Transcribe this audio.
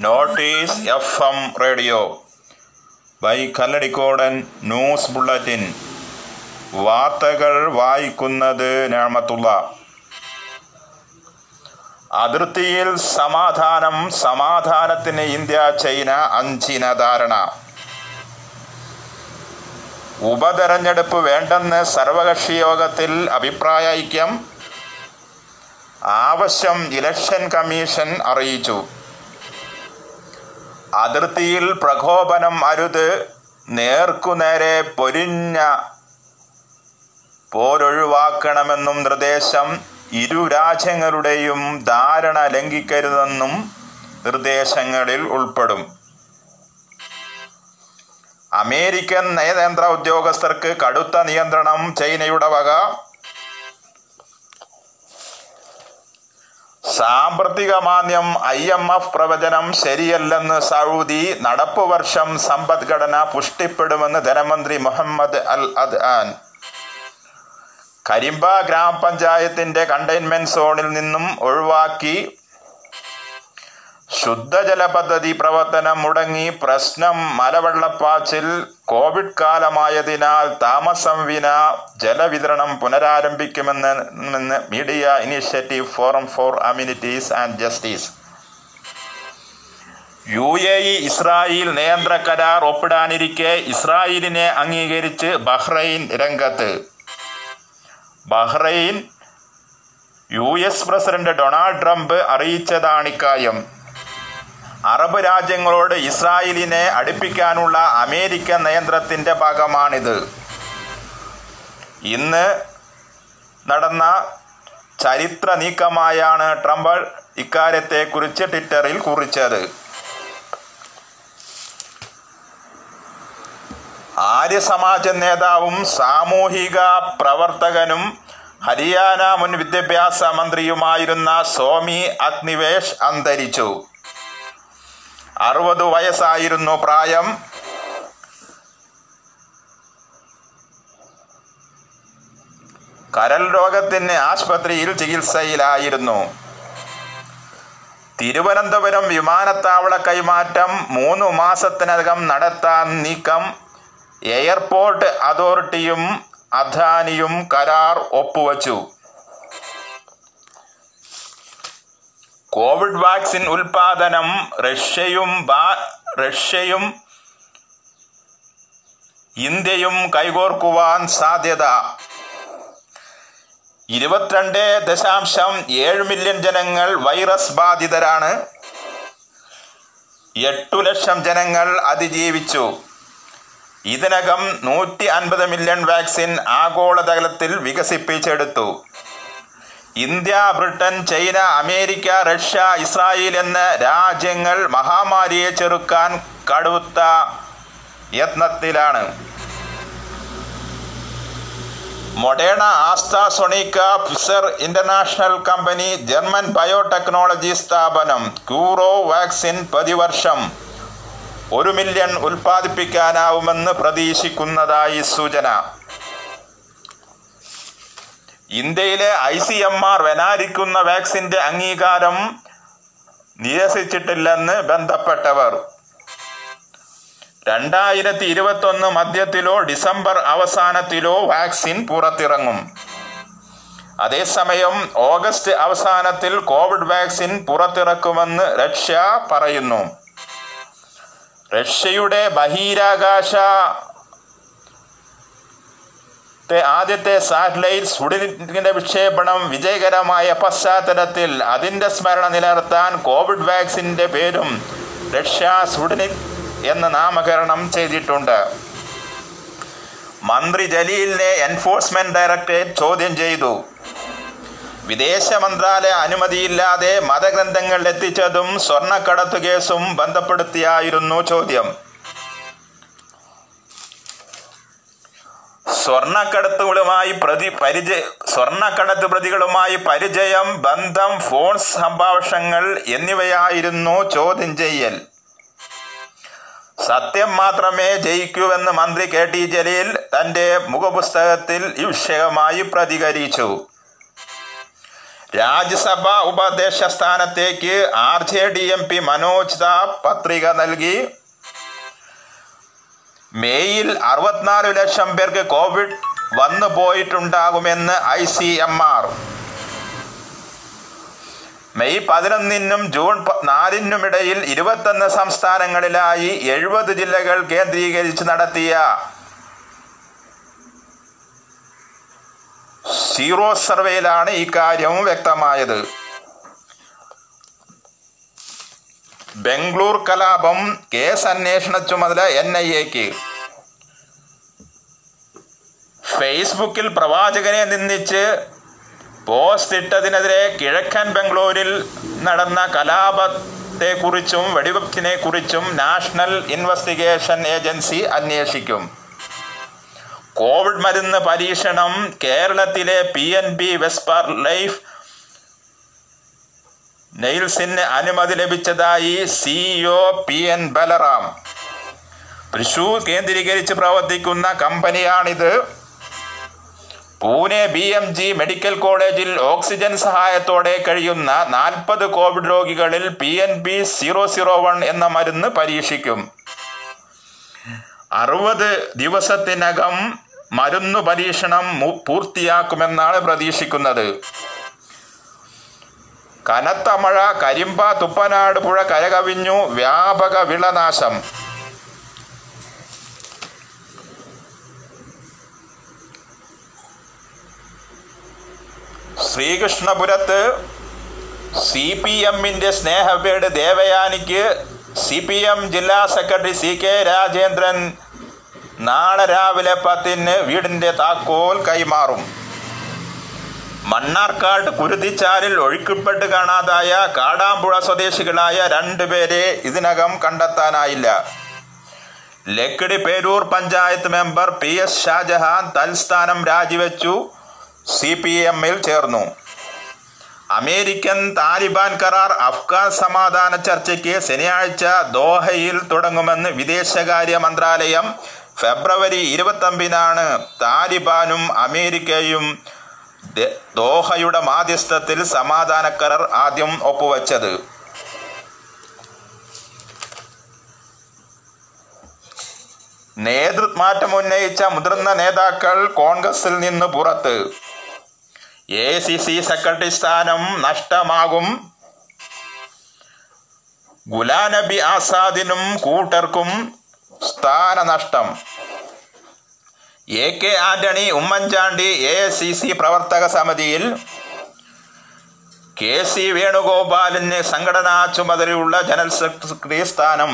Notice F M radio. By Kalladikodan news bulletin. വാർത്തകൾ വായിക്കുന്നത് ഞാമത്തുള്ള. അതിർത്തിയിൽ സമാധാനം സമാധാനത്തിന് ഇന്ത്യ ചൈന അഞ്ചിന ധാരണ. ഉപതെരഞ്ഞെടുപ്പ് വേണ്ടെന്ന് സർവകക്ഷി യോഗത്തിൽ അഭിപ്രായ ഐക്യം. ആവശ്യം ഇലക്ഷൻ കമ്മീഷൻ അറിയിച്ചു. അതിർത്തിയിൽ പ്രകോപനം അരുത് നേർക്കുനേരെ പൊരിഞ്ഞ പോരൊഴിവാക്കണമെന്നും നിർദ്ദേശം ഇരു രാജ്യങ്ങളുടെയും ധാരണ ലംഘിക്കരുതെന്നും നിർദ്ദേശങ്ങളിൽ ഉൾപ്പെടും. അമേരിക്കൻ നയതന്ത്ര ഉദ്യോഗസ്ഥർക്ക് കടുത്ത നിയന്ത്രണം ചൈനയുടെ വക സാമ്പത്തിക മാന്ദ്യം ഐ എം എഫ് പ്രവചനം ശരിയല്ലെന്ന് സൗദി നടപ്പു വർഷം സമ്പദ്ഘടന പുഷ്ടിപ്പെടുമെന്ന് ധനമന്ത്രി മുഹമ്മദ് അൽ അദ് കരിമ്പ ഗ്രാമപഞ്ചായത്തിന്റെ കണ്ടെയ്ൻമെന്റ് സോണിൽ നിന്നും ഒഴിവാക്കി ശുദ്ധജല പദ്ധതി പ്രവർത്തനം മുടങ്ങി പ്രശ്നം മലവെള്ളപ്പാച്ചിൽ കോവിഡ് കാലമായതിനാൽ താമസം വിന ജലവിതരണം പുനരാരംഭിക്കുമെന്ന് media initiative forum for immunities and justice. U A E Israel നിയന്ത്ര കരാർ ഒപ്പിടാനിരിക്കെ ഇസ്രായേലിനെ അംഗീകരിച്ച് ബഹ്റൈൻ രംഗത്ത്. Bahrain U S president Donald Trump അറിയിച്ചതാണിക്കാര്യം. അറബ് രാജ്യങ്ങളോട് ഇസ്രായേലിനെ അടുപ്പിക്കാനുള്ള അമേരിക്കൻ നിയന്ത്രണത്തിന്റെ ഭാഗമാണിത്. ഇന്ന് നടന്ന ചരിത്ര നീക്കമായാണ് ട്രംപ് ഇക്കാര്യത്തെക്കുറിച്ച് ട്വിറ്ററിൽ കുറിച്ചത്. ആര്യസമാജ നേതാവും സാമൂഹിക പ്രവർത്തകനും ഹരിയാന മുൻ വിദ്യാഭ്യാസ മന്ത്രിയുമായിരുന്ന സ്വാമി അഗ്നിവേഷ് അന്തരിച്ചു. അറുപത് വയസ്സായിരുന്നു പ്രായം. കരൽ രോഗത്തിന് ആശുപത്രിയിൽ ചികിത്സയിലായിരുന്നു. തിരുവനന്തപുരം വിമാനത്താവള കൈമാറ്റം മൂന്ന് മാസത്തിനകം നടത്താൻ നീക്കം. എയർപോർട്ട് അതോറിറ്റിയും അദാനിയും കരാർ ഒപ്പുവച്ചു. കോവിഡ് വാക്സിൻ ഉൽപാദനം റഷ്യയും റഷ്യയും ഇന്ത്യയും കൈകോർക്കുവാൻ സാധ്യത. ഇരുപത്തിരണ്ട് ദശാംശം ഏഴ് മില്യൺ ജനങ്ങൾ വൈറസ് ബാധിതരാണ്. എട്ടു ലക്ഷം ജനങ്ങൾ അതിജീവിച്ചു. ഇതിനകം നൂറ്റി അൻപത് മില്യൺ വാക്സിൻ ആഗോളതലത്തിൽ വികസിപ്പിച്ചെടുത്തു. India Britain China America Russia Israel എന്ന രാജ്യങ്ങൾ മഹാമാരിയെ ചെറുക്കാൻ കടുത്ത യത്നത്തിലാണ്. Moderna AstraZeneca Pfizer international company German biotechnology സ്ഥാപനം ക്യൂറോ വാക്സിൻ പ്രതിവർഷം ഒരു മില്യൺ ഉൽപ്പാദിപ്പിക്കാനാവുമെന്ന് പ്രതീക്ഷിക്കുന്നതായി സൂചന. ഇന്ത്യയിലെ ഐ സി എം ആർ വനാരിക്കുന്ന വാക്സിന്റെ അംഗീകാരം നിരസിച്ചിട്ടില്ലെന്ന് ബന്ധപ്പെട്ടവർ. രണ്ടായിരത്തി ഇരുപത്തി ഒന്ന് മധ്യത്തിലോ ഡിസംബർ അവസാനത്തിലോ വാക്സിൻ പുറത്തിറങ്ങും. അതേസമയം ഓഗസ്റ്റ് അവസാനത്തിൽ കോവിഡ് വാക്സിൻ പുറത്തിറക്കുമെന്ന് റഷ്യ പറയുന്നു. റഷ്യയുടെ ബഹിരാകാശ ആദ്യത്തെ സാറ്റലൈറ്റ് സ്ഫുടനിക്കിന്റെ വിക്ഷേപണം വിജയകരമായ പശ്ചാത്തലത്തിൽ അതിന്റെ സ്മരണ നിലനിർത്താൻ കോവിഡ് വാക്സിന്റെ പേരും റഷ്യ സ്ഫുടനിക് എന്ന് നാമകരണം ചെയ്തിട്ടുണ്ട്. മന്ത്രി ജലീലിനെ എൻഫോഴ്സ്മെന്റ് ഡയറക്ടറേറ്റ് ചോദ്യം ചെയ്തു. വിദേശ മന്ത്രാലയ അനുമതിയില്ലാതെ മതഗ്രന്ഥങ്ങൾ എത്തിച്ചതും സ്വർണക്കടത്തു കേസും ബന്ധപ്പെടുത്തിയായിരുന്നു ചോദ്യം. സ്വർണക്കടത്തുകളുമായി പ്രതി പരിചയ സ്വർണക്കടത്ത് പ്രതികളുമായി പരിചയം ബന്ധം ഫോൺ സംഭാഷണങ്ങൾ എന്നിവയായിരുന്നു ചോദ്യം ചെയ്യൽ. സത്യം മാത്രമേ ജയിക്കൂവെന്ന് മന്ത്രി കെ ടി ജലീൽ തന്റെ മുഖപുസ്തകത്തിൽ ഈ വിഷയമായി പ്രതികരിച്ചു. രാജ്യസഭാ ഉപാധ്യക്ഷ സ്ഥാനത്തേക്ക് R J D M P Manoj Jha പത്രിക നൽകി. മേയിൽ അറുപത്തിനാല് ലക്ഷം പേർക്ക് കോവിഡ് വന്നു പോയിട്ടുണ്ടാകുമെന്ന് I C M R. May പതിനൊന്നിനും June നാലിനുമിടയിൽ ഇരുപത്തൊന്ന് സംസ്ഥാനങ്ങളിലായി എഴുപത് ജില്ലകൾ കേന്ദ്രീകരിച്ച് നടത്തിയ സീറോ സർവേയിലാണ് ഇക്കാര്യവും വ്യക്തമായത്. ബംഗ്ലൂർ കലാപം കേസ് അന്വേഷണ ചുമതല എൻ ഐ എക്ക്. ഫേസ്ബുക്കിൽ പ്രവാചകനെ നിന്ദിച്ച് പോസ്റ്റ് ഇട്ടതിനെതിരെ കിഴക്കൻ ബംഗ്ലൂരിൽ നടന്ന കലാപത്തെക്കുറിച്ചും വെടിവെപ്പിനെ കുറിച്ചും നാഷണൽ ഇൻവെസ്റ്റിഗേഷൻ ഏജൻസി അന്വേഷിക്കും. കോവിഡ് മരുന്ന് പരീക്ഷണം കേരളത്തിലെ P N B Vesper life നെയിൽസിന് അനുമതി ലഭിച്ചതായി CEO P N Balaram. Thrissur കേന്ദ്രീകരിച്ച് പ്രവർത്തിക്കുന്ന കമ്പനിയാണിത്. Pune B M G medical കോളേജിൽ ഓക്സിജൻ സഹായത്തോടെ കഴിയുന്ന നാൽപ്പത് കോവിഡ് രോഗികളിൽ P N B zero zero one എന്ന മരുന്ന് പരീക്ഷിക്കും. അറുപത് ദിവസത്തിനകം മരുന്നു പരീക്ഷണം പൂർത്തിയാക്കുമെന്നാണ് പ്രതീക്ഷിക്കുന്നത്. കനത്ത മഴ കരിമ്പ തുപ്പനാട് പുഴ കരകവിഞ്ഞു വ്യാപക വിളനാശം. ശ്രീകൃഷ്ണപുരത്ത് സി പി എമ്മിന്റെ സ്നേഹവേട് ദേവയാനിക്ക് സി പി എം ജില്ലാ സെക്രട്ടറി സി കെ രാജേന്ദ്രൻ നാളെ രാവിലെ പത്തിന് വീടിന്റെ താക്കോൽ കൈമാറും. മണ്ണാർക്കാട് കുരുതിച്ചാലിൽ ഒഴുക്കിൽപ്പെട്ട് കാണാതായ കാടാമ്പുഴ സ്വദേശികളായ രണ്ടുപേരെ ഇതിനകം കണ്ടെത്താനായില്ല. Lakkidi Perur panchayat member P S Shajahan തൽസ്ഥാനം രാജിവെച്ചു സി പി എമ്മിൽ ചേർന്നു. അമേരിക്കൻ താലിബാൻ കരാർ അഫ്ഗാൻ സമാധാന ചർച്ചയ്ക്ക് ശനിയാഴ്ച ദോഹയിൽ തുടങ്ങുമെന്ന് വിദേശകാര്യ മന്ത്രാലയം ഫെബ്രുവരി ഇരുപത്തൊമ്പതിനാണ് താലിബാനും അമേരിക്കയും ദോഹയുടെ മാധ്യസ്ഥത്തിൽ സമാധാന കരാർ ആദ്യം ഒപ്പുവച്ചത്. നേതൃമാറ്റം ഉന്നയിച്ച മുതിർന്ന നേതാക്കൾ കോൺഗ്രസിൽ നിന്ന് പുറത്ത്. എ സി സി സെക്രട്ടറി സ്ഥാനം നഷ്ടമാകും. ഗുലാനബി ആസാദിനും കൂട്ടർക്കും സ്ഥാനനഷ്ടം. A K Antony Oommen Chandy A C C പ്രവർത്തക സമിതിയിൽ കെ സി വേണുഗോപാലിന് സംഘടനാ ചുമതലയുള്ള ജനറൽ സെക്രട്ടറി സ്ഥാനം